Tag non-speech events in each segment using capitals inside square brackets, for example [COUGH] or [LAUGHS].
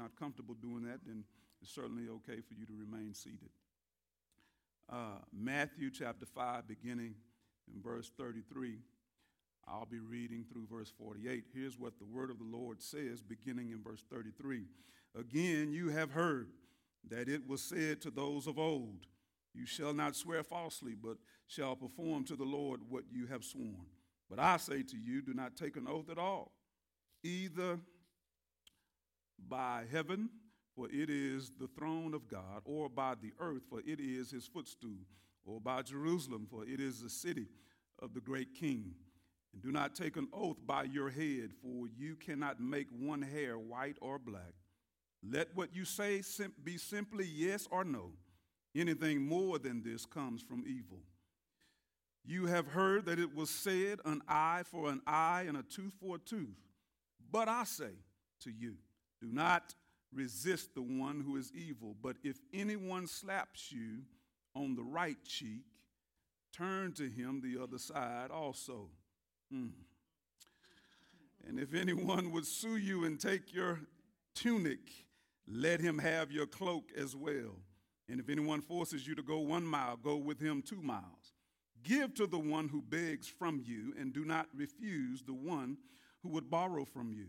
not comfortable doing that, then it's certainly okay for you to remain seated. Uh, Matthew chapter 5, beginning in verse 33. I'll be reading through verse 48. Here's what the word of the Lord says, beginning in verse 33. Again, you have heard that it was said to those of old, You shall not swear falsely, but shall perform to the Lord what you have sworn. But I say to you, do not take an oath at all, either by heaven, for it is the throne of God, or by the earth, for it is his footstool, or by Jerusalem, for it is the city of the great king. And do not take an oath by your head, for you cannot make one hair white or black. Let what you say be simply yes or no. Anything more than this comes from evil. You have heard that it was said, an eye for an eye and a tooth for a tooth. But I say to you, do not resist the one who is evil, but if anyone slaps you on the right cheek, turn to him the other side also. Mm. And if anyone would sue you and take your tunic, let him have your cloak as well. And if anyone forces you to go one mile, go with him two miles. Give to the one who begs from you, and do not refuse the one who would borrow from you.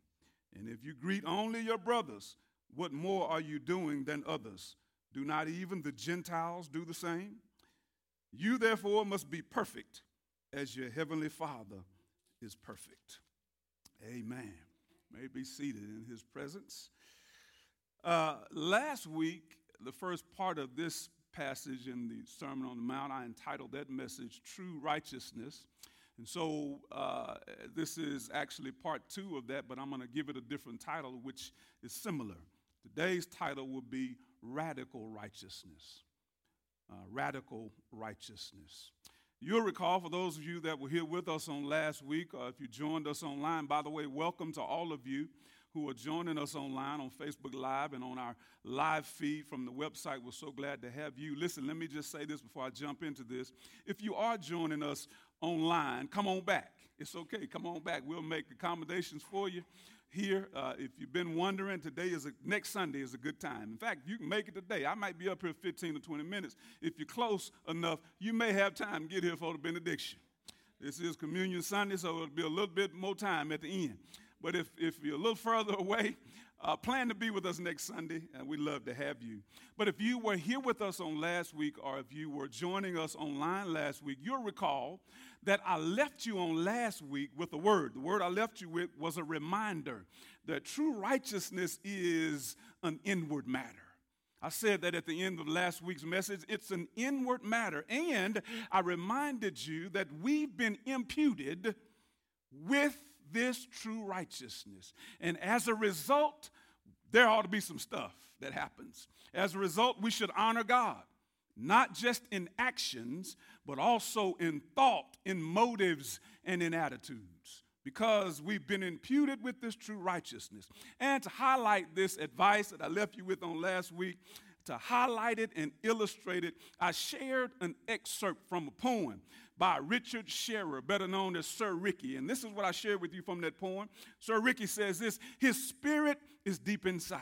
And if you greet only your brothers, what more are you doing than others? Do not even the Gentiles do the same? You therefore must be perfect as your heavenly Father is perfect. Amen. May be seated in his presence. Uh, last week, the first part of this passage in the Sermon on the Mount, I entitled that message True Righteousness. And so uh, this is actually part two of that, but I'm going to give it a different title, which is similar. Today's title will be Radical Righteousness. Uh, radical Righteousness. You'll recall, for those of you that were here with us on last week, or if you joined us online, by the way, welcome to all of you who are joining us online on Facebook Live and on our live feed from the website. We're so glad to have you. Listen, let me just say this before I jump into this. If you are joining us online, come on back. It's okay. Come on back. We'll make accommodations for you here. Uh, if you've been wondering, today is a, next Sunday is a good time. In fact, you can make it today. I might be up here 15 to 20 minutes. If you're close enough, you may have time to get here for the benediction. This is Communion Sunday, so it'll be a little bit more time at the end. But if, if you're a little further away, uh, plan to be with us next Sunday, and we'd love to have you. But if you were here with us on last week, or if you were joining us online last week, you'll recall that I left you on last week with a word. The word I left you with was a reminder that true righteousness is an inward matter. I said that at the end of last week's message. It's an inward matter. And I reminded you that we've been imputed with this true righteousness. And as a result, there ought to be some stuff that happens. As a result, we should honor God, not just in actions, but also in thought, in motives, and in attitudes. Because we've been imputed with this true righteousness. And to highlight this advice that I left you with on last week, to highlight it and illustrate it, I shared an excerpt from a poem by Richard Sherrer, better known as Sir Ricky. And this is what I shared with you from that poem. Sir Ricky says this His spirit is deep inside,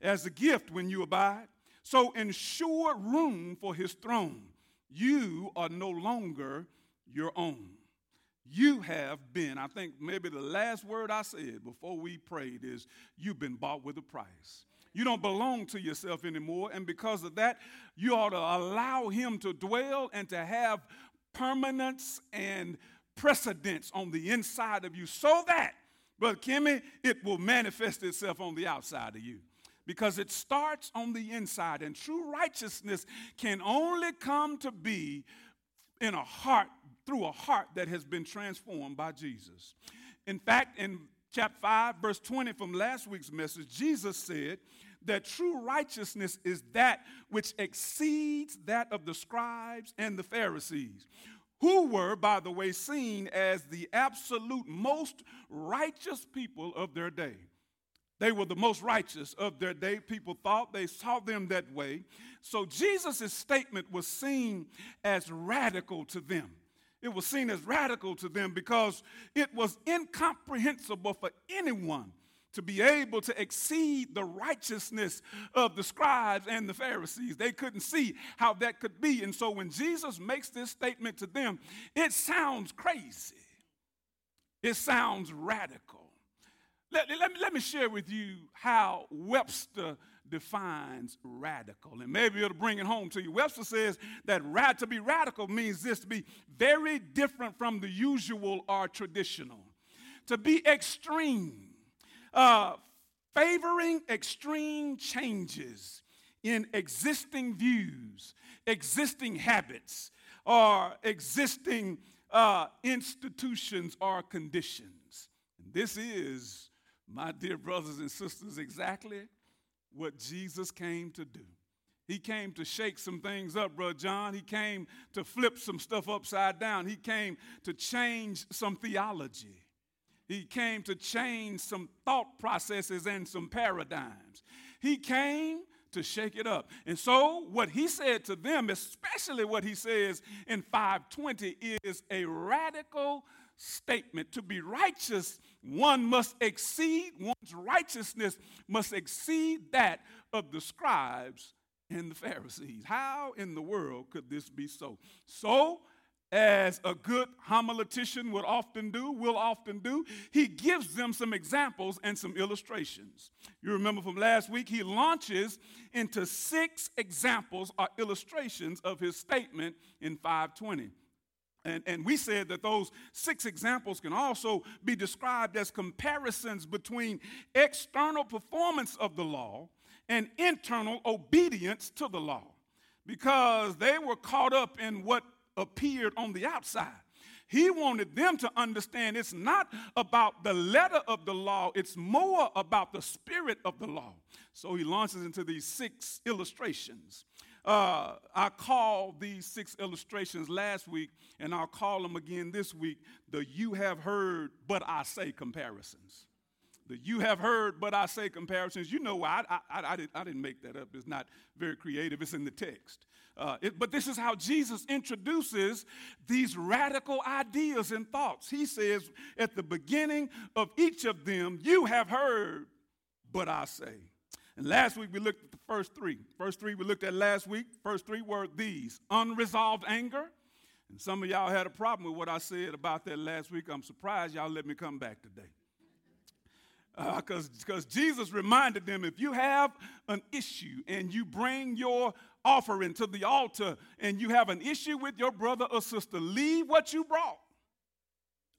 as a gift when you abide. So ensure room for his throne. You are no longer your own. You have been, I think maybe the last word I said before we prayed is, You've been bought with a price. You don't belong to yourself anymore. And because of that, you ought to allow Him to dwell and to have permanence and precedence on the inside of you so that, Brother Kimmy, it will manifest itself on the outside of you. Because it starts on the inside, and true righteousness can only come to be in a heart, through a heart that has been transformed by Jesus. In fact, in chapter 5, verse 20 from last week's message, Jesus said that true righteousness is that which exceeds that of the scribes and the Pharisees, who were, by the way, seen as the absolute most righteous people of their day. They were the most righteous of their day. People thought they saw them that way. So Jesus' statement was seen as radical to them. It was seen as radical to them because it was incomprehensible for anyone to be able to exceed the righteousness of the scribes and the Pharisees. They couldn't see how that could be. And so when Jesus makes this statement to them, it sounds crazy, it sounds radical. Let, let, let me share with you how Webster defines radical. And maybe it'll bring it home to you. Webster says that rad, to be radical means this to be very different from the usual or traditional, to be extreme uh, favoring extreme changes in existing views, existing habits, or existing uh, institutions or conditions. And this is, my dear brothers and sisters, exactly what Jesus came to do. He came to shake some things up, Brother John. He came to flip some stuff upside down. He came to change some theology. He came to change some thought processes and some paradigms. He came to shake it up. And so, what he said to them, especially what he says in 520, is a radical statement. To be righteous, one must exceed, one's righteousness must exceed that of the scribes and the Pharisees. How in the world could this be so? So, as a good homiletician would often do, will often do, he gives them some examples and some illustrations. You remember from last week, he launches into six examples or illustrations of his statement in 520. And, and we said that those six examples can also be described as comparisons between external performance of the law and internal obedience to the law because they were caught up in what appeared on the outside. He wanted them to understand it's not about the letter of the law, it's more about the spirit of the law. So he launches into these six illustrations. Uh, I called these six illustrations last week, and I'll call them again this week the you have heard, but I say comparisons. The you have heard, but I say comparisons. You know why? I, I, I, did, I didn't make that up. It's not very creative, it's in the text. Uh, it, but this is how Jesus introduces these radical ideas and thoughts. He says at the beginning of each of them, You have heard, but I say. And last week we looked at the first three. First three we looked at last week. First three were these unresolved anger. And some of y'all had a problem with what I said about that last week. I'm surprised y'all let me come back today because uh, Jesus reminded them if you have an issue and you bring your offering to the altar and you have an issue with your brother or sister, leave what you brought.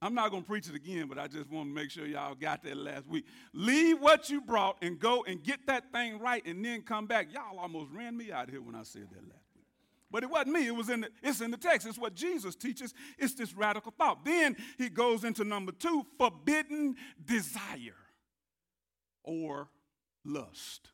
I'm not going to preach it again, but I just want to make sure y'all got that last week. Leave what you brought and go and get that thing right and then come back. Y'all almost ran me out here when I said that last week. But it wasn't me, it was in the, it's in the text. It's what Jesus teaches. It's this radical thought. Then he goes into number two, forbidden desire or lust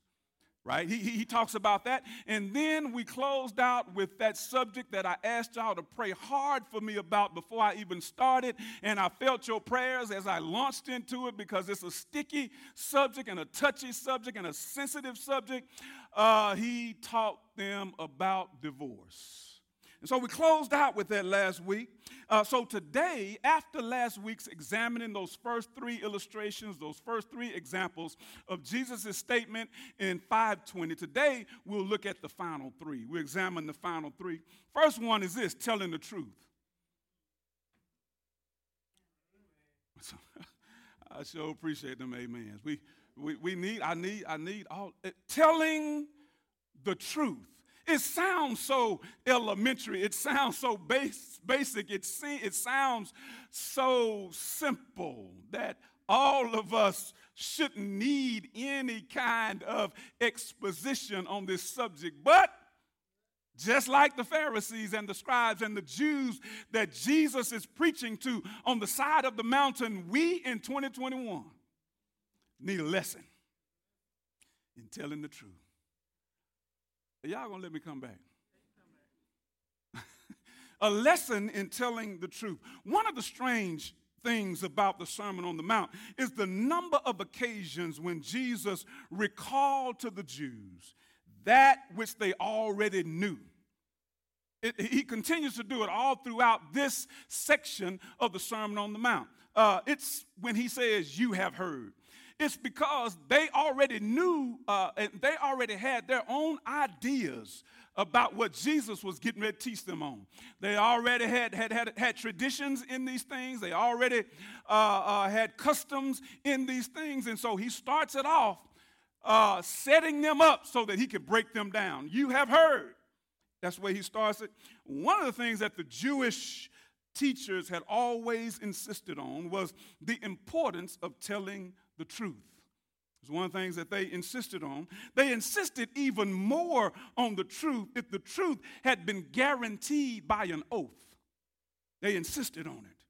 right? He, he, talks about that. And then we closed out with that subject that I asked y'all to pray hard for me about before I even started. And I felt your prayers as I launched into it because it's a sticky subject and a touchy subject and a sensitive subject. Uh, he taught them about divorce. And so we closed out with that last week. Uh, so today, after last week's examining those first three illustrations, those first three examples of Jesus' statement in 520, today we'll look at the final three. We examine the final three. First one is this telling the truth. [LAUGHS] I sure appreciate them amens. We, we, we need, I need, I need all, uh, telling the truth. It sounds so elementary. It sounds so base, basic. It, it sounds so simple that all of us shouldn't need any kind of exposition on this subject. But just like the Pharisees and the scribes and the Jews that Jesus is preaching to on the side of the mountain, we in 2021 need a lesson in telling the truth. Y'all gonna let me come back? [LAUGHS] a lesson in telling the truth. One of the strange things about the Sermon on the Mount is the number of occasions when Jesus recalled to the Jews that which they already knew. It, he continues to do it all throughout this section of the Sermon on the Mount. Uh, it's when he says, You have heard. It's because they already knew uh, and they already had their own ideas about what Jesus was getting ready to teach them on. They already had, had, had, had traditions in these things, they already uh, uh, had customs in these things. And so he starts it off uh, setting them up so that he could break them down. You have heard. That's where he starts it. One of the things that the Jewish teachers had always insisted on was the importance of telling the truth. It's one of the things that they insisted on. They insisted even more on the truth if the truth had been guaranteed by an oath. They insisted on it.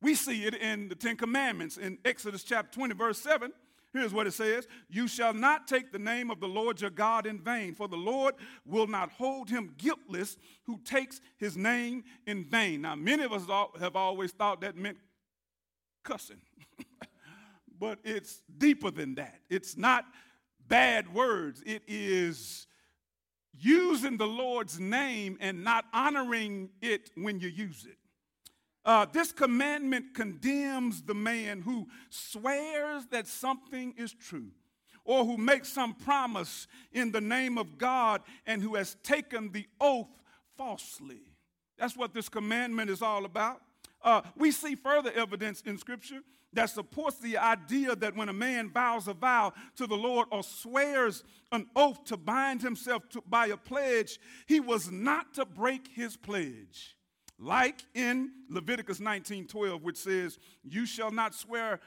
We see it in the Ten Commandments in Exodus chapter 20, verse 7. Here's what it says You shall not take the name of the Lord your God in vain, for the Lord will not hold him guiltless who takes his name in vain. Now, many of us have always thought that meant cussing. [LAUGHS] but it's deeper than that. It's not bad words, it is using the Lord's name and not honoring it when you use it. Uh, this commandment condemns the man who swears that something is true or who makes some promise in the name of God and who has taken the oath falsely. That's what this commandment is all about. Uh, we see further evidence in Scripture that supports the idea that when a man vows a vow to the Lord or swears an oath to bind himself to, by a pledge, he was not to break his pledge. Like in Leviticus 19:12, which says, You shall not swear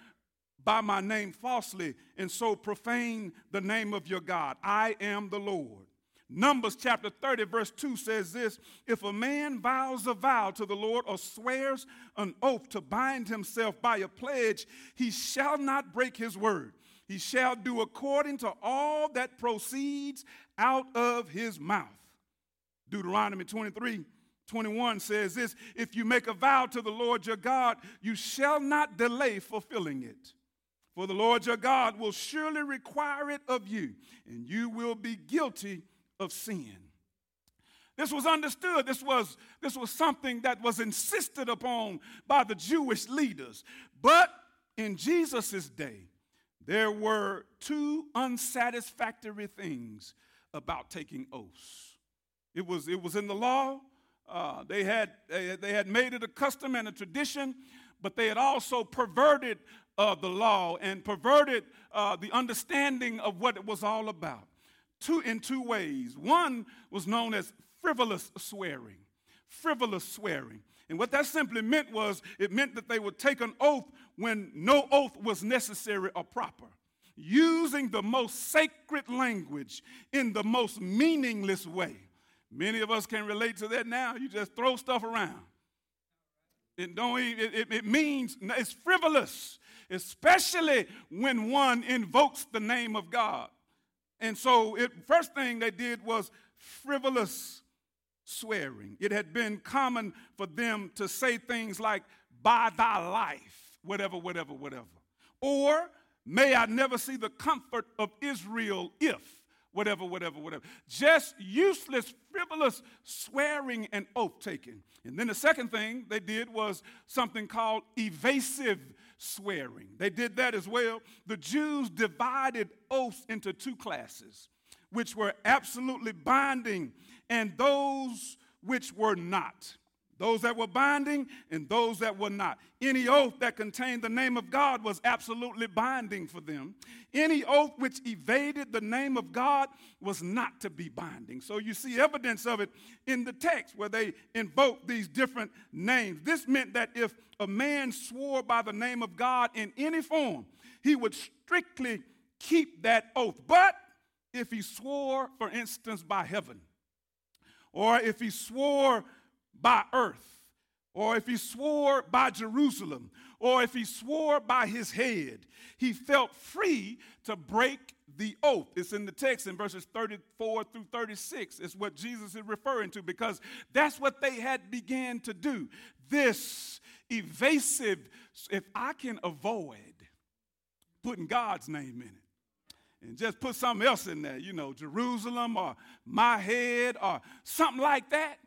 by my name falsely and so profane the name of your God. I am the Lord. Numbers chapter 30, verse 2 says this If a man vows a vow to the Lord or swears an oath to bind himself by a pledge, he shall not break his word. He shall do according to all that proceeds out of his mouth. Deuteronomy 23, 21 says this If you make a vow to the Lord your God, you shall not delay fulfilling it. For the Lord your God will surely require it of you, and you will be guilty of sin. This was understood. This was, this was something that was insisted upon by the Jewish leaders. But in Jesus' day, there were two unsatisfactory things about taking oaths. It was, it was in the law. Uh, they, had, they, they had made it a custom and a tradition, but they had also perverted uh, the law and perverted uh, the understanding of what it was all about two, in two ways. One was known as frivolous swearing. Frivolous swearing. And what that simply meant was it meant that they would take an oath when no oath was necessary or proper, using the most sacred language in the most meaningless way. Many of us can relate to that now. You just throw stuff around. It, don't even, it, it, means it's frivolous, especially when one invokes the name of God. And so, it, first thing they did was frivolous swearing. It had been common for them to say things like, by thy life, whatever, whatever, whatever. Or, may I never see the comfort of Israel if, whatever, whatever, whatever. Just useless, frivolous swearing and oath taking. And then the second thing they did was something called evasive swearing. They did that as well. The Jews divided oaths into two classes, which were absolutely binding and those which were not those that were binding and those that were not. Any oath that contained the name of God was absolutely binding for them. Any oath which evaded the name of God was not to be binding. So you see evidence of it in the text where they invoke these different names. This meant that if a man swore by the name of God in any form, he would strictly keep that oath. But if he swore, for instance, by heaven, or if he swore by earth or if he swore by Jerusalem, or if he swore by his head, he felt free to break the oath. It's in the text in verses 34 through 36. It's what Jesus is referring to because that's what they had began to do. This evasive, if I can avoid putting God's name in it and just put something else in there, you know, Jerusalem or my head or something like that,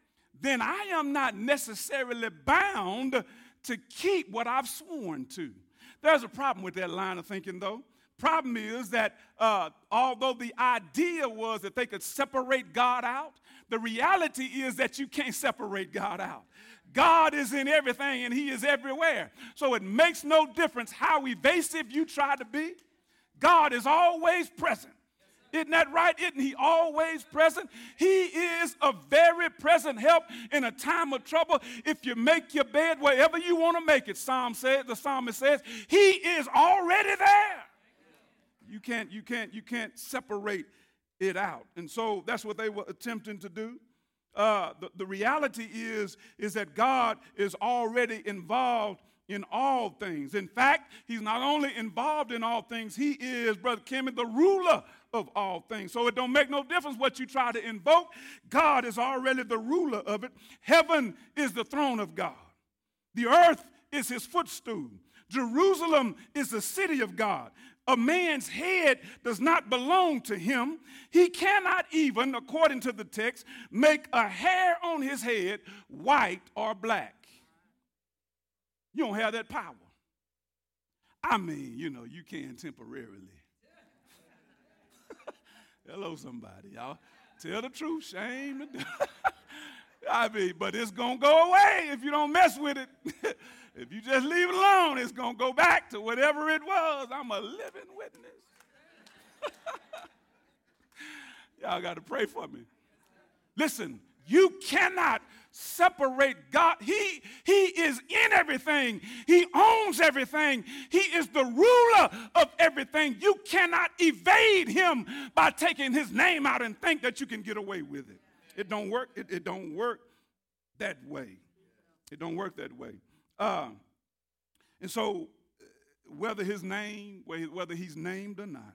then I am not necessarily bound to keep what I've sworn to. There's a problem with that line of thinking, though. Problem is that uh, although the idea was that they could separate God out, the reality is that you can't separate God out. God is in everything and He is everywhere. So it makes no difference how evasive you try to be, God is always present. Isn't that right? Isn't he always present? He is a very present help in a time of trouble. If you make your bed wherever you want to make it, Psalm says, the psalmist says, he is already there. You can't, you can't, you can't separate it out. And so that's what they were attempting to do. Uh, the, the reality is, is that God is already involved in all things. In fact, he's not only involved in all things, he is, Brother Kimmy, the ruler of all things. So it don't make no difference what you try to invoke. God is already the ruler of it. Heaven is the throne of God. The earth is his footstool. Jerusalem is the city of God. A man's head does not belong to him. He cannot even, according to the text, make a hair on his head white or black. You don't have that power. I mean, you know, you can temporarily. [LAUGHS] Hello, somebody, y'all. Tell the truth, shame [LAUGHS] I mean, but it's gonna go away if you don't mess with it. [LAUGHS] if you just leave it alone, it's gonna go back to whatever it was. I'm a living witness. y'all got to pray for me. Listen, you cannot separate God. He, he is in everything, He owns everything, He is the ruler of everything. You cannot evade Him by taking His name out and think that you can get away with it. It don't work. It, it don't work that way. It don't work that way. Uh, and so, whether his name, whether he's named or not,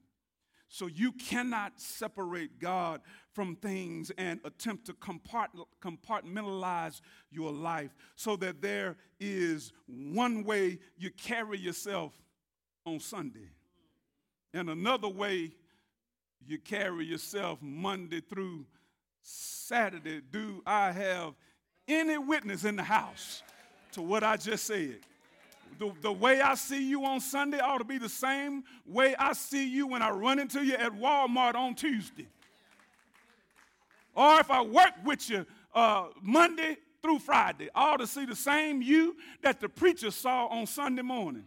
so you cannot separate God from things and attempt to compartmentalize your life so that there is one way you carry yourself on Sunday and another way you carry yourself Monday through Saturday. Do I have any witness in the house to what I just said? the, the way I see you on Sunday ought to be the same way I see you when I run into you at Walmart on Tuesday. Or if I work with you uh, Monday through Friday, ought to see the same you that the preacher saw on Sunday morning.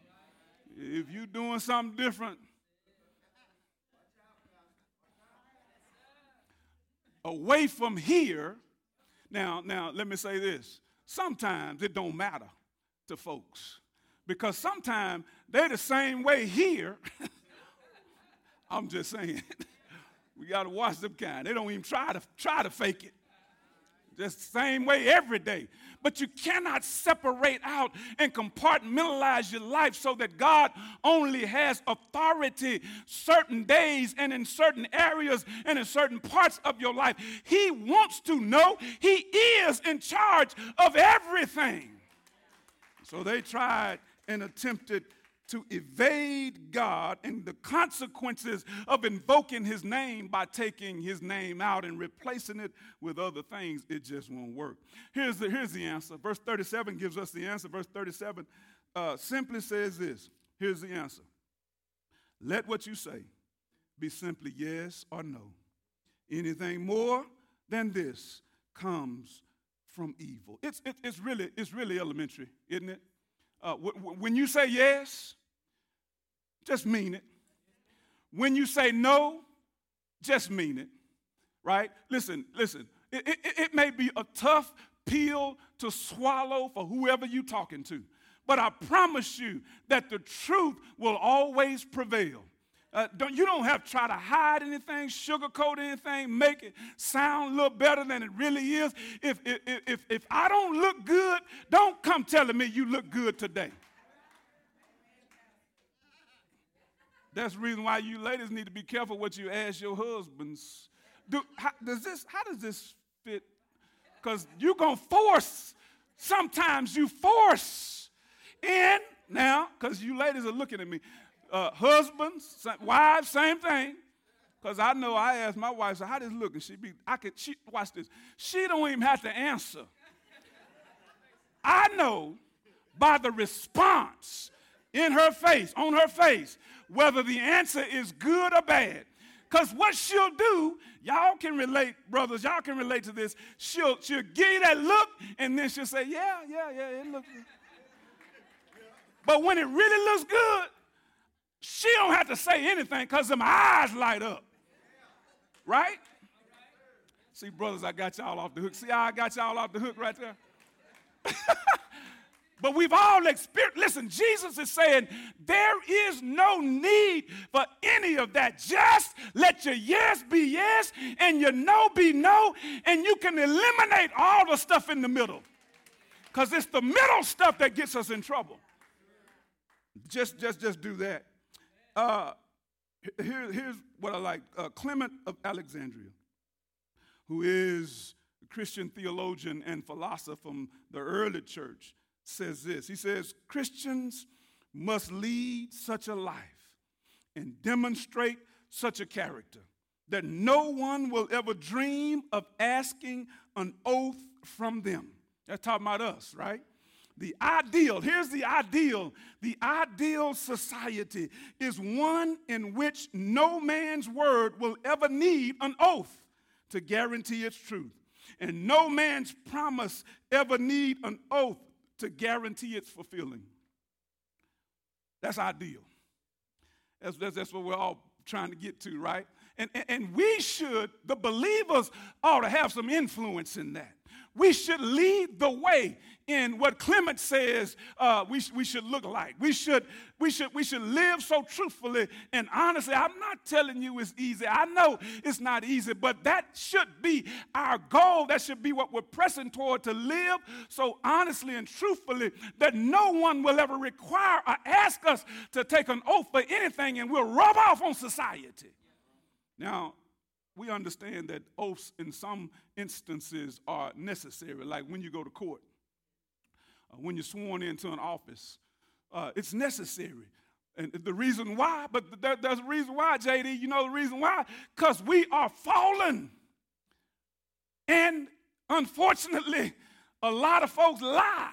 If you're doing something different, away from here, now, now let me say this. Sometimes it don't matter to folks because sometimes they're the same way here. [LAUGHS] I'm just saying. [LAUGHS] we got to watch them kind. They don't even try to try to fake it. Just the same way every day. But you cannot separate out and compartmentalize your life so that God only has authority certain days and in certain areas and in certain parts of your life. He wants to know He is in charge of everything. So they tried and attempted to evade God and the consequences of invoking his name by taking his name out and replacing it with other things, it just won't work. Here's the, here's the answer. Verse 37 gives us the answer. Verse 37 uh, simply says this Here's the answer Let what you say be simply yes or no. Anything more than this comes from evil. It's, it, it's, really, it's really elementary, isn't it? Uh, w- w- when you say yes, just mean it. When you say no, just mean it. Right? Listen, listen. It, it, it may be a tough pill to swallow for whoever you're talking to, but I promise you that the truth will always prevail. Uh, don't, you don't have to try to hide anything, sugarcoat anything, make it sound a little better than it really is. If, if, if, if I don't look good, don't come telling me you look good today. That's the reason why you ladies need to be careful what you ask your husbands. Do, how, does this, how does this fit? Because you're going to force, sometimes you force in now, because you ladies are looking at me uh, husbands, wives, same thing. Because I know I asked my wife, so how look? And she be, I could, she, watch this. She don't even have to answer. I know by the response in her face, on her face, whether the answer is good or bad. Because what she'll do, y'all can relate, brothers, y'all can relate to this. She'll, she'll give you that look, and then she'll say, Yeah, yeah, yeah, it looks good. But when it really looks good, she don't have to say anything because them eyes light up. Right? See, brothers, I got y'all off the hook. See how I got y'all off the hook right there? [LAUGHS] but we've all experienced, listen, Jesus is saying there is no need for any of that. Just let your yes be yes and your no be no, and you can eliminate all the stuff in the middle. Because it's the middle stuff that gets us in trouble. Just, just, just do that. Uh, here, here's what I like uh, Clement of Alexandria, who is a Christian theologian and philosopher from the early church, says this. He says, Christians must lead such a life and demonstrate such a character that no one will ever dream of asking an oath from them. That's talking about us, right? The ideal, here's the ideal. The ideal society is one in which no man's word will ever need an oath to guarantee its truth. And no man's promise ever need an oath to guarantee its fulfilling. That's ideal. That's, that's, that's what we're all trying to get to, right? And, and, and we should, the believers ought to have some influence in that we should lead the way in what Clement says uh, we, we should look like. We should, we, should, we should live so truthfully and honestly. I'm not telling you it's easy. I know it's not easy, but that should be our goal. That should be what we're pressing toward to live so honestly and truthfully that no one will ever require or ask us to take an oath for anything and we'll rub off on society. Now, we understand that oaths in some instances are necessary, like when you go to court, uh, when you're sworn into an office. Uh, it's necessary. And the reason why, but there, there's a reason why, JD. You know the reason why? Because we are fallen. And unfortunately, a lot of folks lie.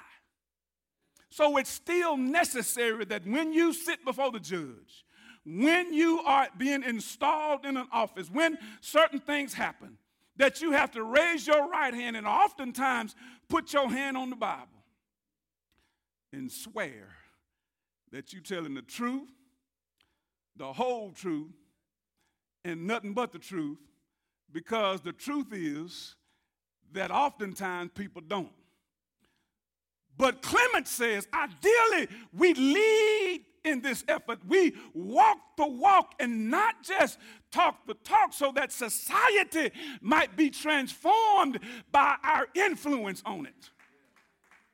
So it's still necessary that when you sit before the judge, when you are being installed in an office, when certain things happen, that you have to raise your right hand and oftentimes put your hand on the Bible and swear that you're telling the truth, the whole truth, and nothing but the truth, because the truth is that oftentimes people don't. But Clement says, ideally, we lead in this effort. We walk the walk and not just talk the talk so that society might be transformed by our influence on it.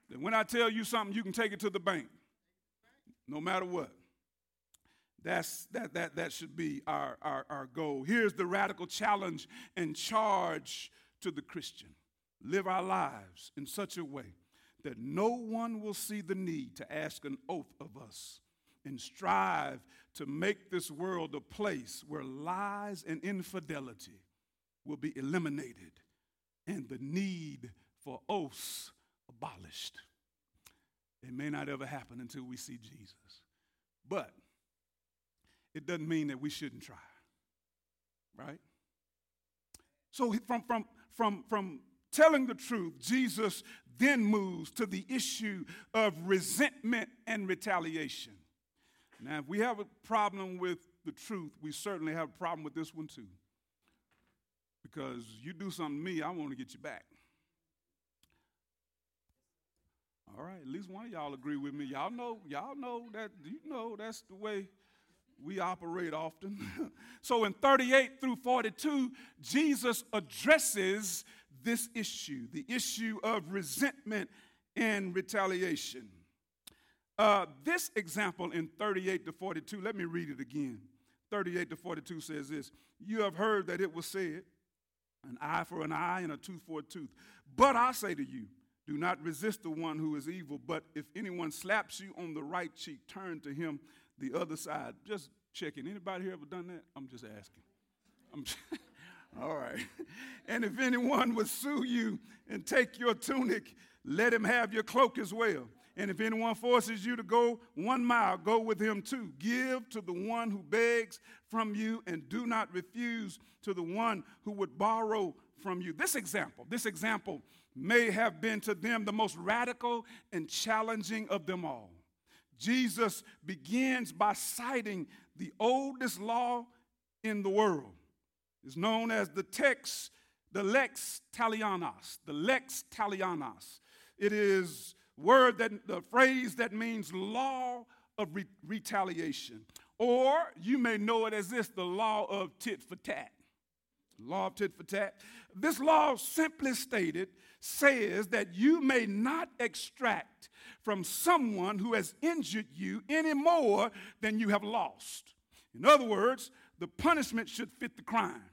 That when I tell you something, you can take it to the bank, no matter what. That's, that, that, that should be our, our, our goal. Here's the radical challenge and charge to the Christian live our lives in such a way that no one will see the need to ask an oath of us and strive to make this world a place where lies and infidelity will be eliminated and the need for oaths abolished. It may not ever happen until we see Jesus. But it doesn't mean that we shouldn't try. Right? So from, from, from, from telling the truth, Jesus then moves to the issue of resentment and retaliation. Now, if we have a problem with the truth, we certainly have a problem with this one too. Because you do something to me, I want to get you back. All right, at least one of y'all agree with me. Y'all know, y'all know that you know that's the way we operate often. [LAUGHS] so in 38 through 42, Jesus addresses this issue the issue of resentment and retaliation. Uh, this example in 38 to 42, let me read it again. 38 to 42 says this You have heard that it was said, an eye for an eye and a tooth for a tooth. But I say to you, do not resist the one who is evil, but if anyone slaps you on the right cheek, turn to him the other side. Just checking. Anybody here ever done that? I'm just asking. I'm just, [LAUGHS] all right. [LAUGHS] And if anyone would sue you and take your tunic, let him have your cloak as well. And if anyone forces you to go one mile, go with him too. Give to the one who begs from you, and do not refuse to the one who would borrow from you. This example, this example may have been to them the most radical and challenging of them all. Jesus begins by citing the oldest law in the world. It's known as the text, the lex talionis, the lex talionis. It is word that the phrase that means law of re- retaliation. Or you may know it as this the law of tit for tat. Law of tit for tat. This law, simply stated, says that you may not extract from someone who has injured you any more than you have lost. In other words, the punishment should fit the crime.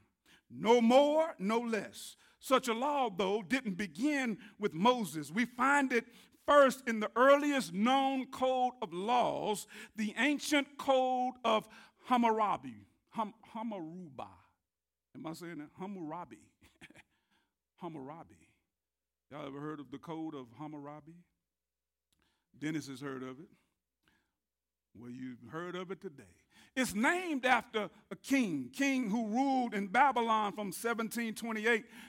No more, no less. Such a law, though, didn't begin with Moses. We find it first in the earliest known code of laws, the ancient code of Hammurabi. Hum, Hammurabi. Am I saying that? Hammurabi. [LAUGHS] Hammurabi. Y'all ever heard of the code of Hammurabi? Dennis has heard of it. Well, you've heard of it today. It's named after a king, king who ruled in Babylon from 1728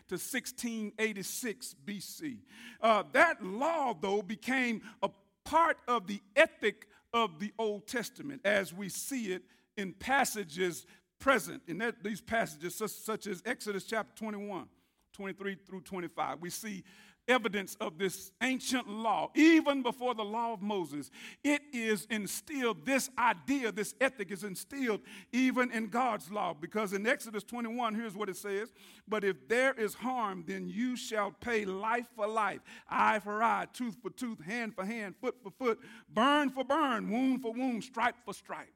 to 1686 BC. Uh, that law, though, became a part of the ethic of the Old Testament as we see it in passages present in that, these passages, such, such as Exodus chapter 21, 23 through 25. We see evidence of this ancient law, even before the law of Moses. It is instilled, this idea, this ethic is instilled even in God's law. Because in Exodus 21, here's what it says But if there is harm, then you shall pay life for life, eye for eye, tooth for tooth, hand for hand, foot for foot, burn for burn, wound for wound, stripe for stripe.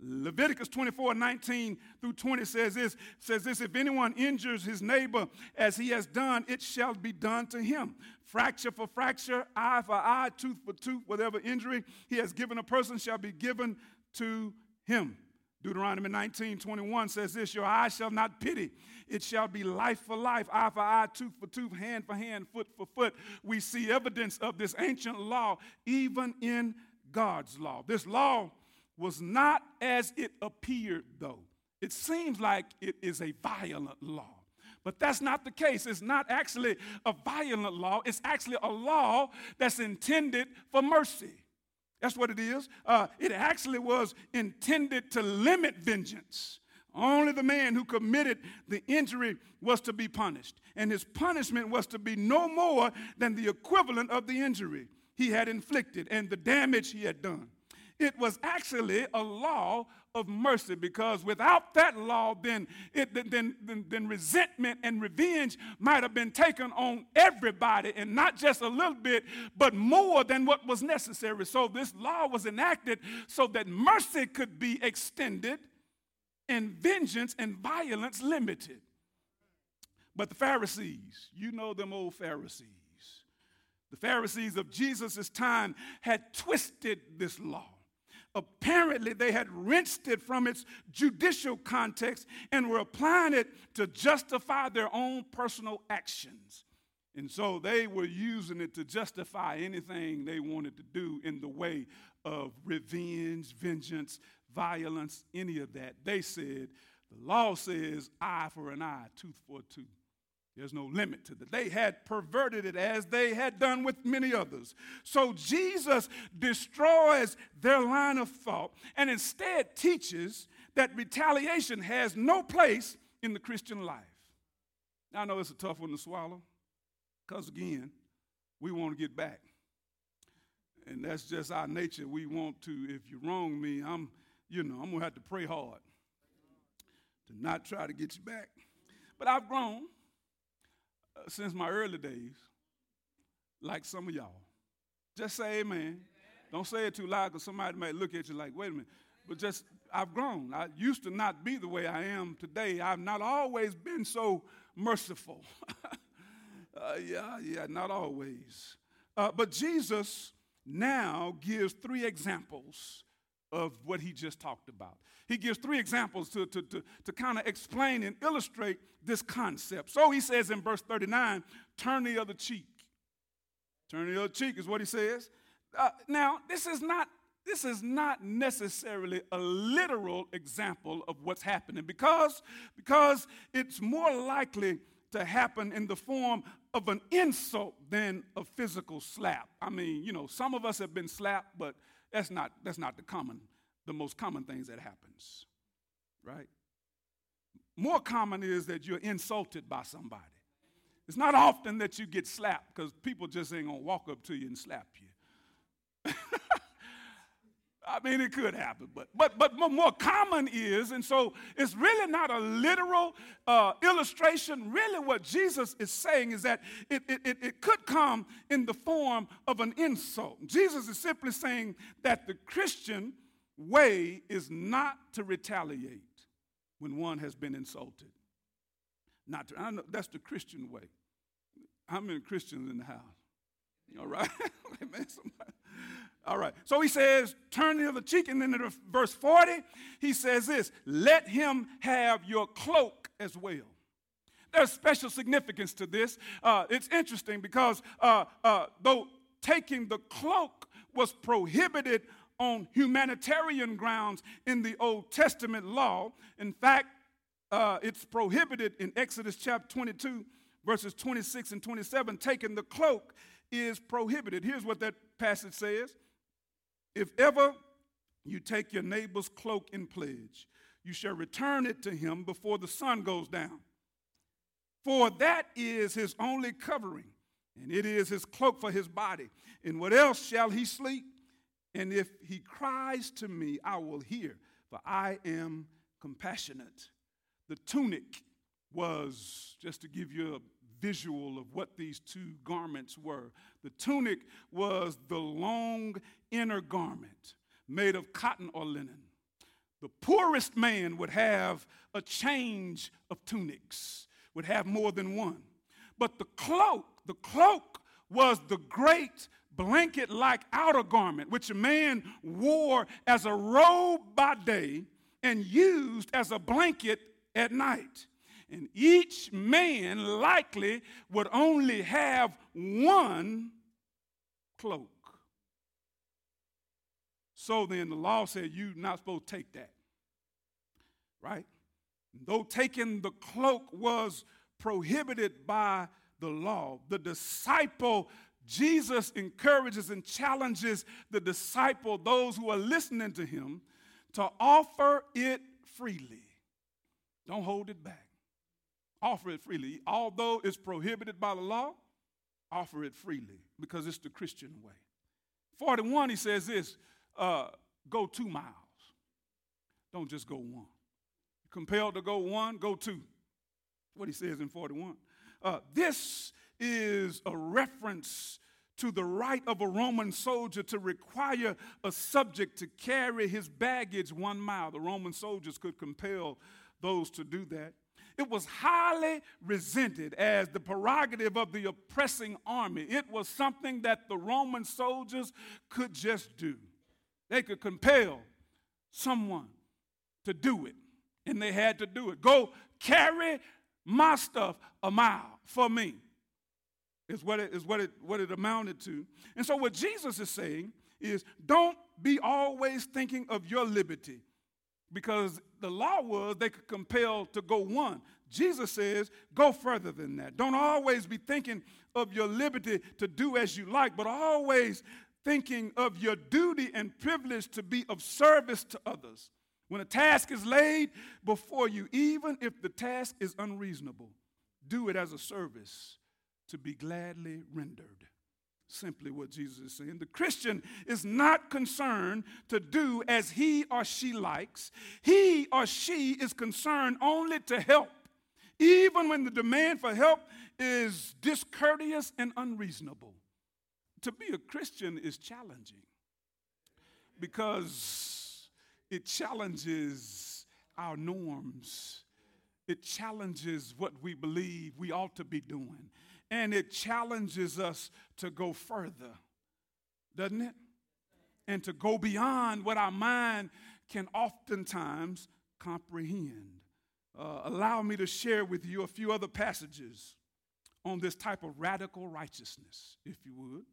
Leviticus 24, 19 through 20 says this, says this, if anyone injures his neighbor as he has done, it shall be done to him. Fracture for fracture, eye for eye, tooth for tooth, whatever injury he has given a person shall be given to him. Deuteronomy 19, 21 says this, your eye shall not pity. It shall be life for life, eye for eye, tooth for tooth, hand for hand, foot for foot. We see evidence of this ancient law even in God's law. This law was not as it appeared, though. It seems like it is a violent law. But that's not the case. It's not actually a violent law, it's actually a law that's intended for mercy. That's what it is. Uh, it actually was intended to limit vengeance. Only the man who committed the injury was to be punished, and his punishment was to be no more than the equivalent of the injury he had inflicted and the damage he had done. It was actually a law of mercy because without that law, then, it, then, then, then resentment and revenge might have been taken on everybody and not just a little bit, but more than what was necessary. So this law was enacted so that mercy could be extended and vengeance and violence limited. But the Pharisees, you know them old Pharisees, the Pharisees of Jesus' time had twisted this law apparently they had rinsed it from its judicial context and were applying it to justify their own personal actions. And so they were using it to justify anything they wanted to do in the way of revenge, vengeance, violence, any of that. They said, the law says eye for an eye, tooth for a tooth. There's no limit to that. They had perverted it as they had done with many others. So Jesus destroys their line of thought and instead teaches that retaliation has no place in the Christian life. Now, I know it's a tough one to swallow because, again, we want to get back. And that's just our nature. We want to, if you wrong me, I'm you know, I'm going to have to pray hard to not try to get you back. But I've grown since my early days, like some of y'all. Just say amen. amen. Don't say it too loud because somebody might look at you like, wait a minute. But just, I've grown. I used to not be the way I am today. I've not always been so merciful. [LAUGHS] uh, yeah, yeah, not always. Uh, but Jesus now gives three examples of what he just talked about. He gives three examples to, to, to, to kind of explain and illustrate this concept. So he says in verse 39 turn the other cheek. Turn the other cheek is what he says. Uh, now, this is not this is not necessarily a literal example of what's happening because, because it's more likely to happen in the form of an insult than a physical slap. I mean, you know, some of us have been slapped, but that's not, that's not the common, the most common things that happens, right? More common is that you're insulted by somebody. It's not often that you get slapped because people just ain't gonna walk up to you and slap you. [LAUGHS] I mean, it could happen, but but but more common is, and so it's really not a literal uh, illustration. Really, what Jesus is saying is that it, it, it could come in the form of an insult. Jesus is simply saying that the Christian way is not to retaliate when one has been insulted. Not to, I know that's the Christian way. How many Christians in the house? All right? [LAUGHS] Amen. Somebody. All right. So he says, turn the other cheek. And then in verse 40, he says this let him have your cloak as well. There's special significance to this. Uh, it's interesting because uh, uh, though taking the cloak was prohibited on humanitarian grounds in the Old Testament law, in fact, uh, it's prohibited in Exodus chapter 22, verses 26 and 27. Taking the cloak is prohibited. Here's what that passage says if ever you take your neighbor's cloak in pledge, you shall return it to him before the sun goes down. For that is his only covering, and it is his cloak for his body. In what else shall he sleep? And if he cries to me, I will hear, for I am compassionate. The tunic was, just to give you a visual of what these two garments were. The tunic was the long inner garment made of cotton or linen. The poorest man would have a change of tunics, would have more than one. But the cloak, the cloak was the great blanket like outer garment, which a man wore as a robe by day and used as a blanket at night and each man likely would only have one cloak. So then the law said you're not supposed to take that. Right? Though taking the cloak was prohibited by the law, the disciple, Jesus encourages and challenges the disciple, those who are listening to him, to offer it freely. Don't hold it back. Offer it freely. Although it's prohibited by the law, offer it freely because it's the Christian way. 41, he says this uh, go two miles. Don't just go one. Compelled to go one, go two. What he says in 41. Uh, this is a reference to the right of a Roman soldier to require a subject to carry his baggage one mile. The Roman soldiers could compel those to do that. It was highly resented as the prerogative of the oppressing army. It was something that the Roman soldiers could just do. They could compel someone to do it, and they had to do it. Go carry my stuff a mile for me, is what it, is what it, what it amounted to. And so, what Jesus is saying is don't be always thinking of your liberty because the law was they could compel to go one. Jesus says, go further than that. Don't always be thinking of your liberty to do as you like, but always thinking of your duty and privilege to be of service to others. When a task is laid before you, even if the task is unreasonable, do it as a service to be gladly rendered. Simply what Jesus is saying. The Christian is not concerned to do as he or she likes, he or she is concerned only to help, even when the demand for help is discourteous and unreasonable. To be a Christian is challenging because it challenges our norms. It challenges what we believe we ought to be doing. And it challenges us to go further, doesn't it? And to go beyond what our mind can oftentimes comprehend. Uh, allow me to share with you a few other passages on this type of radical righteousness, if you would.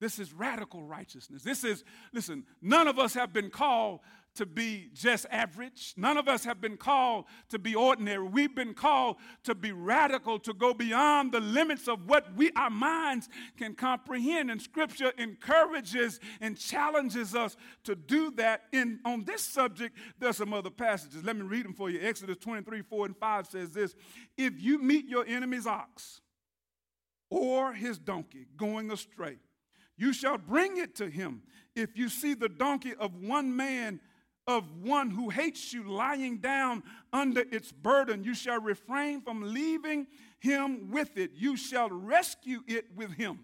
This is radical righteousness. This is, listen, none of us have been called to be just average. None of us have been called to be ordinary. We've been called to be radical, to go beyond the limits of what we our minds can comprehend. And scripture encourages and challenges us to do that. In on this subject, there's some other passages. Let me read them for you. Exodus 23, 4 and 5 says this: if you meet your enemy's ox or his donkey going astray, you shall bring it to him. If you see the donkey of one man, of one who hates you, lying down under its burden, you shall refrain from leaving him with it. You shall rescue it with him.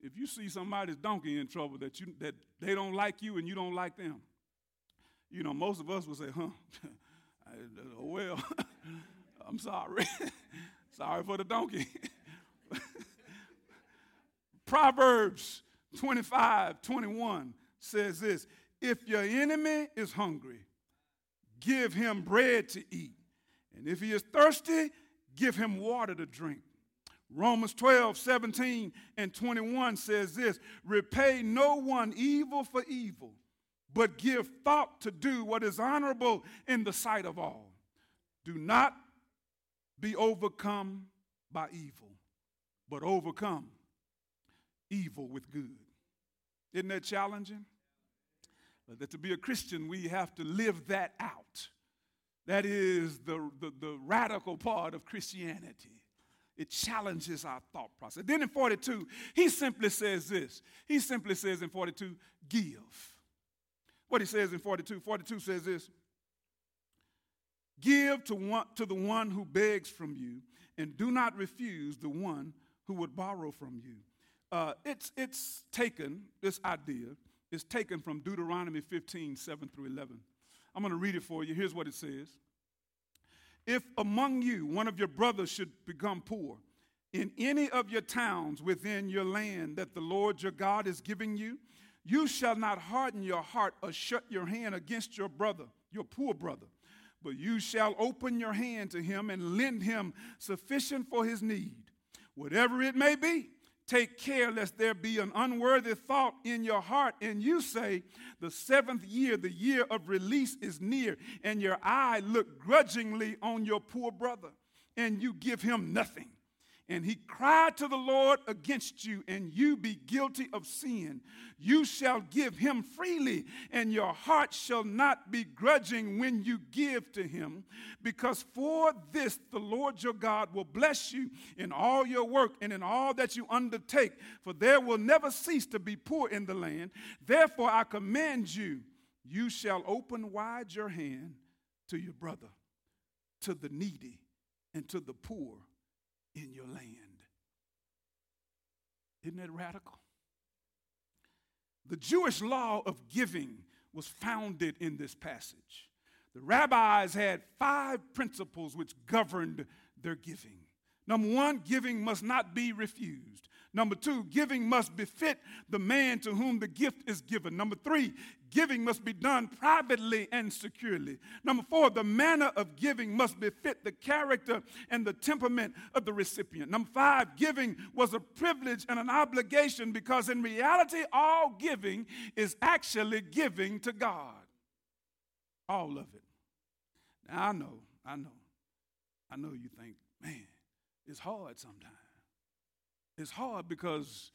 If you see somebody's donkey in trouble that, you, that they don't like you and you don't like them, you know, most of us would say, huh, [LAUGHS] oh, well, [LAUGHS] I'm sorry. [LAUGHS] sorry for the donkey. Proverbs 25, 21 says this If your enemy is hungry, give him bread to eat. And if he is thirsty, give him water to drink. Romans 12, 17, and 21 says this Repay no one evil for evil, but give thought to do what is honorable in the sight of all. Do not be overcome by evil, but overcome evil with good. Isn't that challenging? That to be a Christian, we have to live that out. That is the, the, the, radical part of Christianity. It challenges our thought process. Then in 42, he simply says this. He simply says in 42, give. What he says in 42, 42 says this Give to, one, to the one who begs from you, and do not refuse the one who would borrow from you. Uh, it's, it's taken, this idea is taken from Deuteronomy 15, 7 through 11. I'm going to read it for you. Here's what it says If among you one of your brothers should become poor, in any of your towns within your land that the Lord your God is giving you, you shall not harden your heart or shut your hand against your brother, your poor brother, but you shall open your hand to him and lend him sufficient for his need, whatever it may be. Take care lest there be an unworthy thought in your heart, and you say, The seventh year, the year of release, is near, and your eye look grudgingly on your poor brother, and you give him nothing and he cried to the Lord against you, and you be guilty of sin, you shall give him freely, and your heart shall not be grudging when you give to him, because for this the Lord your God will bless you in all your work and in all that you undertake, for there will never cease to be poor in the land. Therefore I command you, you shall open wide your hand to your brother, to the needy, and to the poor in your land. Isn't that radical? The Jewish law of giving was founded in this passage. The rabbis had five principles which governed their giving. Number one, giving must not be refused. Number two, giving must befit the man to whom the gift is given. Number three, giving must be done privately and securely. Number four, the manner of giving must befit the character and the temperament of the recipient. Number five, giving was a privilege and an obligation because in reality, all giving is actually giving to God. All of it. Now, I know, I know, I know you think, man, it's hard sometimes. It's hard because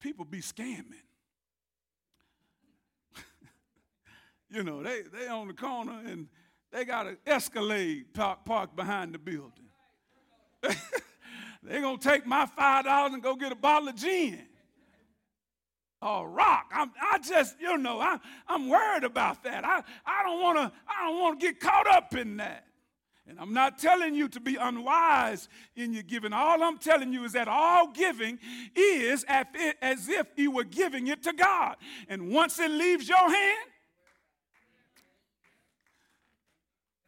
people be scamming. [LAUGHS] you know, they they on the corner and they got an Escalade parked behind the building. [LAUGHS] They're going to take my $5 and go get a bottle of gin. Or rock. I'm, I just, you know, I, I'm worried about that. I, I don't want to I don't want to get caught up in that. And I'm not telling you to be unwise in your giving. All I'm telling you is that all giving is as if you were giving it to God. And once it leaves your hand,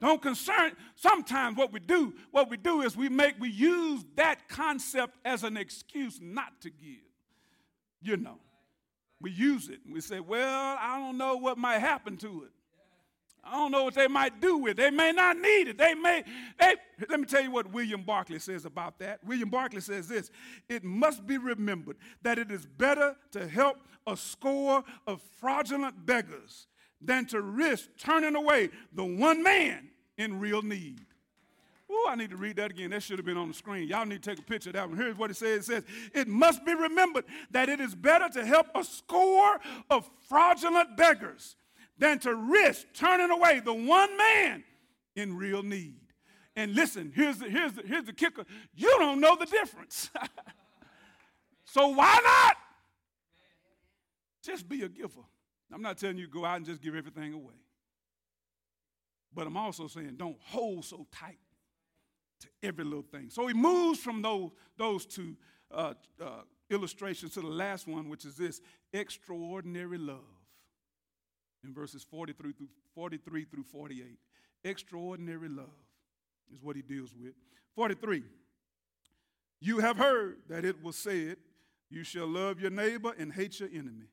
Don't concern. Sometimes what we do, what we do is we make, we use that concept as an excuse not to give. You know, we use it. We say, well, I don't know what might happen to it. I don't know what they might do with it. They may not need it. They may, they, let me tell you what William Barclay says about that. William Barclay says this It must be remembered that it is better to help a score of fraudulent beggars than to risk turning away the one man in real need. Oh, I need to read that again. That should have been on the screen. Y'all need to take a picture of that one. Here's what it says. It says, It must be remembered that it is better to help a score of fraudulent beggars than to risk turning away the one man in real need. And listen, here's the, here's the, here's the kicker. You don't know the difference. [LAUGHS] so why not? Just be a giver. I'm not telling you go out and just give everything away. But I'm also saying don't hold so tight to every little thing. So he moves from those, those two uh, uh, illustrations to the last one, which is this extraordinary love in verses 43 through, 43 through 48. Extraordinary love is what he deals with. 43. You have heard that it was said, You shall love your neighbor and hate your enemy.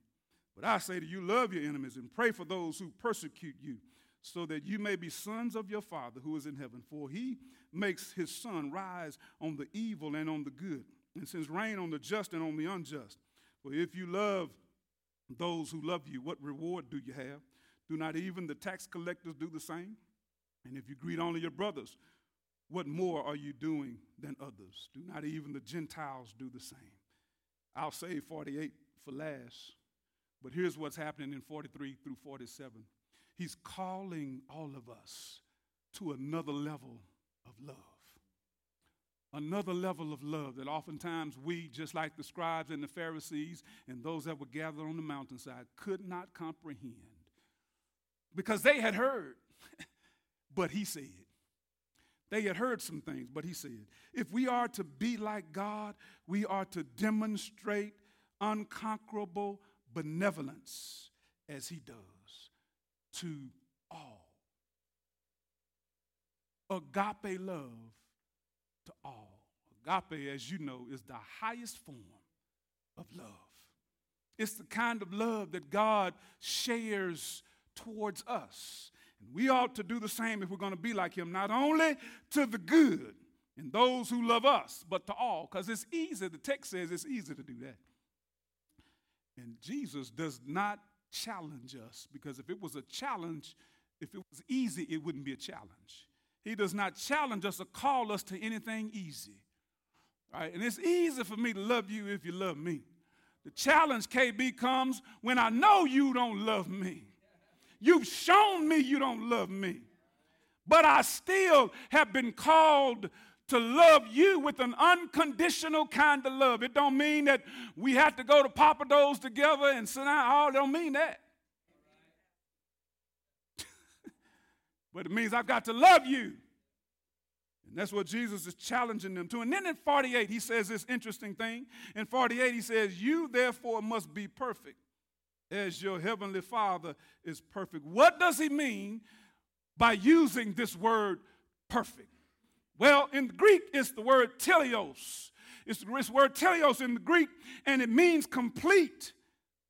But I say to you, love your enemies and pray for those who persecute you, so that you may be sons of your Father who is in heaven. For he makes his sun rise on the evil and on the good, and sends rain on the just and on the unjust. For if you love those who love you, what reward do you have? Do not even the tax collectors do the same? And if you greet only your brothers, what more are you doing than others? Do not even the Gentiles do the same? I'll save 48 for last. But here's what's happening in 43 through 47. He's calling all of us to another level of love. Another level of love that oftentimes we, just like the scribes and the Pharisees and those that were gathered on the mountainside, could not comprehend. Because they had heard, [LAUGHS] but he said. They had heard some things, but he said, if we are to be like God, we are to demonstrate unconquerable benevolence as he does to all. Agape love to all. Agape, as you know, is the highest form of love. It's the kind of love that God shares towards us. And we ought to do the same if we're going to be like Him, not only to the good and those who love us, but to all. Because it's easy, the text says it's easy to do that. And Jesus does not challenge us because if it was a challenge, if it was easy, it wouldn't be a challenge. He does not challenge us or call us to anything easy. Right? And it's easy for me to love you if you love me. The challenge, KB, comes when I know you don't love me. You've shown me you don't love me. But I still have been called to love you with an unconditional kind of love. It don't mean that we have to go to Pappadeaux together and sit down. All don't mean that. But it means I've got to love you. And that's what Jesus is challenging them to. And then in 48, he says this interesting thing. In 48, he says, You therefore must be perfect as your heavenly Father is perfect. What does he mean by using this word perfect? Well, in Greek, it's the word teleos. It's the word teleos in the Greek, and it means complete,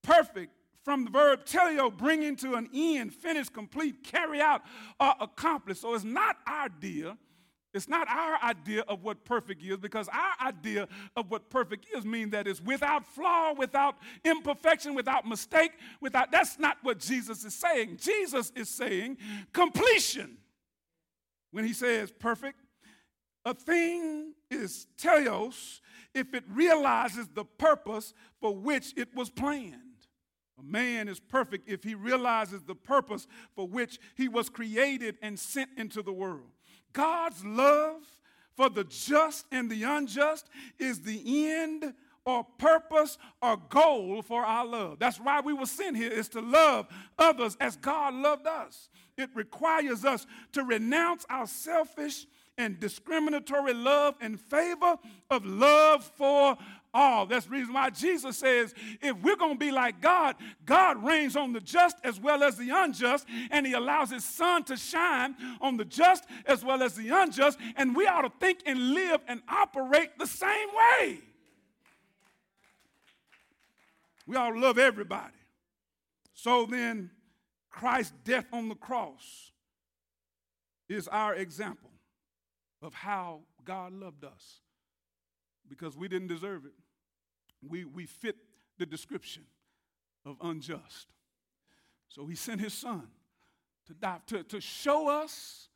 perfect, from the verb teleo, bringing to an end, finish, complete, carry out, or accomplish. So it's not our idea. It's not our idea of what perfect is because our idea of what perfect is means that it's without flaw, without imperfection, without mistake, without that's not what Jesus is saying. Jesus is saying completion. When he says perfect, a thing is teleos if it realizes the purpose for which it was planned. A man is perfect if he realizes the purpose for which he was created and sent into the world. God's love for the just and the unjust is the end or purpose or goal for our love. That's why we were sent here is to love others as God loved us. It requires us to renounce our selfish and discriminatory love in favor of love for all. That's the reason why Jesus says if we're going to be like God, God rains on the just as well as the unjust, and He allows His sun to shine on the just as well as the unjust, and we ought to think and live and operate the same way. We ought to love everybody. So then, Christ's death on the cross is our example of how God loved us because we didn't deserve it. We, we fit the description of unjust. So he sent his son to die, to, to show us,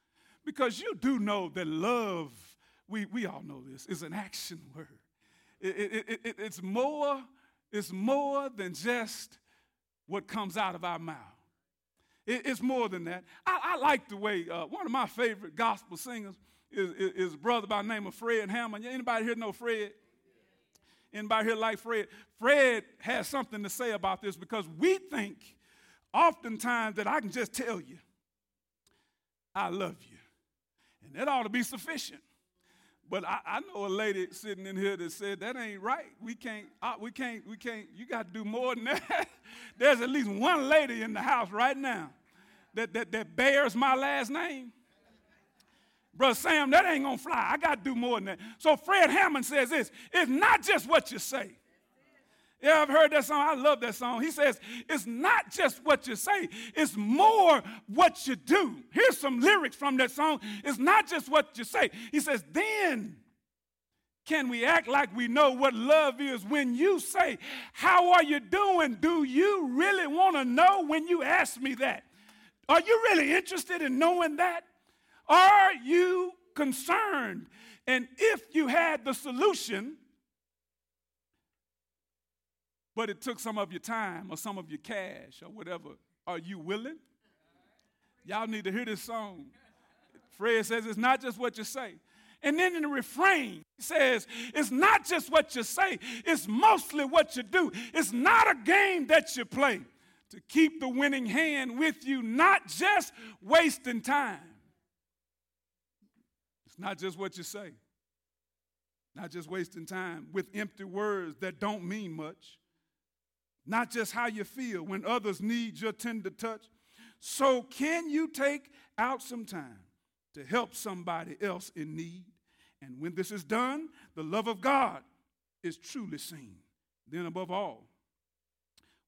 because you do know that love, we, we all know this, is an action word. It, it, it, it's, more, it's more than just what comes out of our mouth. it's more than that. I, I like the way uh, one of my favorite gospel singers is, is, is, a brother by the name of Fred Hammond. Anybody here know Fred? Anybody here like Fred? Fred has something to say about this because we think oftentimes that I can just tell you, I love you. And that ought to be sufficient. But I, I, know a lady sitting in here that said that ain't right. We can't, uh, we can't, we can't, you got to do more than that. [LAUGHS] There's at least one lady in the house right now that, that, that bears my last name. Brother Sam, that ain't gonna fly. I gotta do more than that. So Fred Hammond says this it's not just what you say. Yeah, I've heard that song. I love that song. He says, it's not just what you say, it's more what you do. Here's some lyrics from that song. It's not just what you say. He says, then can we act like we know what love is when you say, How are you doing? Do you really want to know when you ask me that? Are you really interested in knowing that? Are you concerned? And if you had the solution, but it took some of your time or some of your cash or whatever, are you willing? Y'all need to hear this song. Fred says it's not just what you say. And then in the refrain, he says, it's not just what you say, it's mostly what you do. It's not a game that you play to keep the winning hand with you, not just wasting time. Not just what you say, not just wasting time with empty words that don't mean much, not just how you feel when others need your tender touch. So, can you take out some time to help somebody else in need? And when this is done, the love of God is truly seen. Then, above all,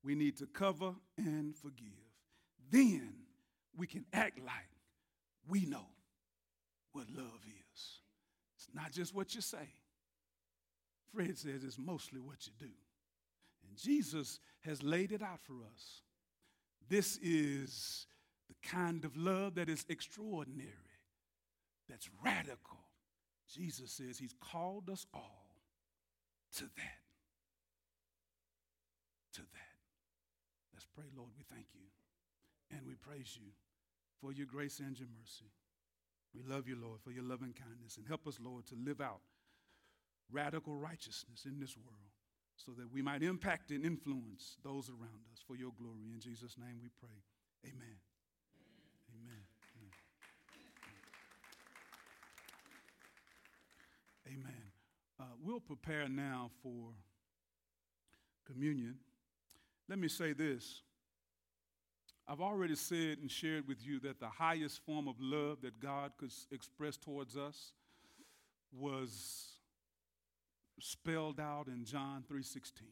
we need to cover and forgive. Then we can act like we know what love is. Not just what you say. Fred says it's mostly what you do. And Jesus has laid it out for us. This is the kind of love that is extraordinary, that's radical. Jesus says he's called us all to that. To that. Let's pray, Lord. We thank you and we praise you for your grace and your mercy. We love you, Lord, for your loving kindness. And help us, Lord, to live out radical righteousness in this world so that we might impact and influence those around us for your glory. In Jesus' name we pray. Amen. Amen. Amen. Amen. Uh, we'll prepare now for communion. Let me say this I've already said and shared with you that the highest form of love that God could express towards us was spelled out in John 3:16.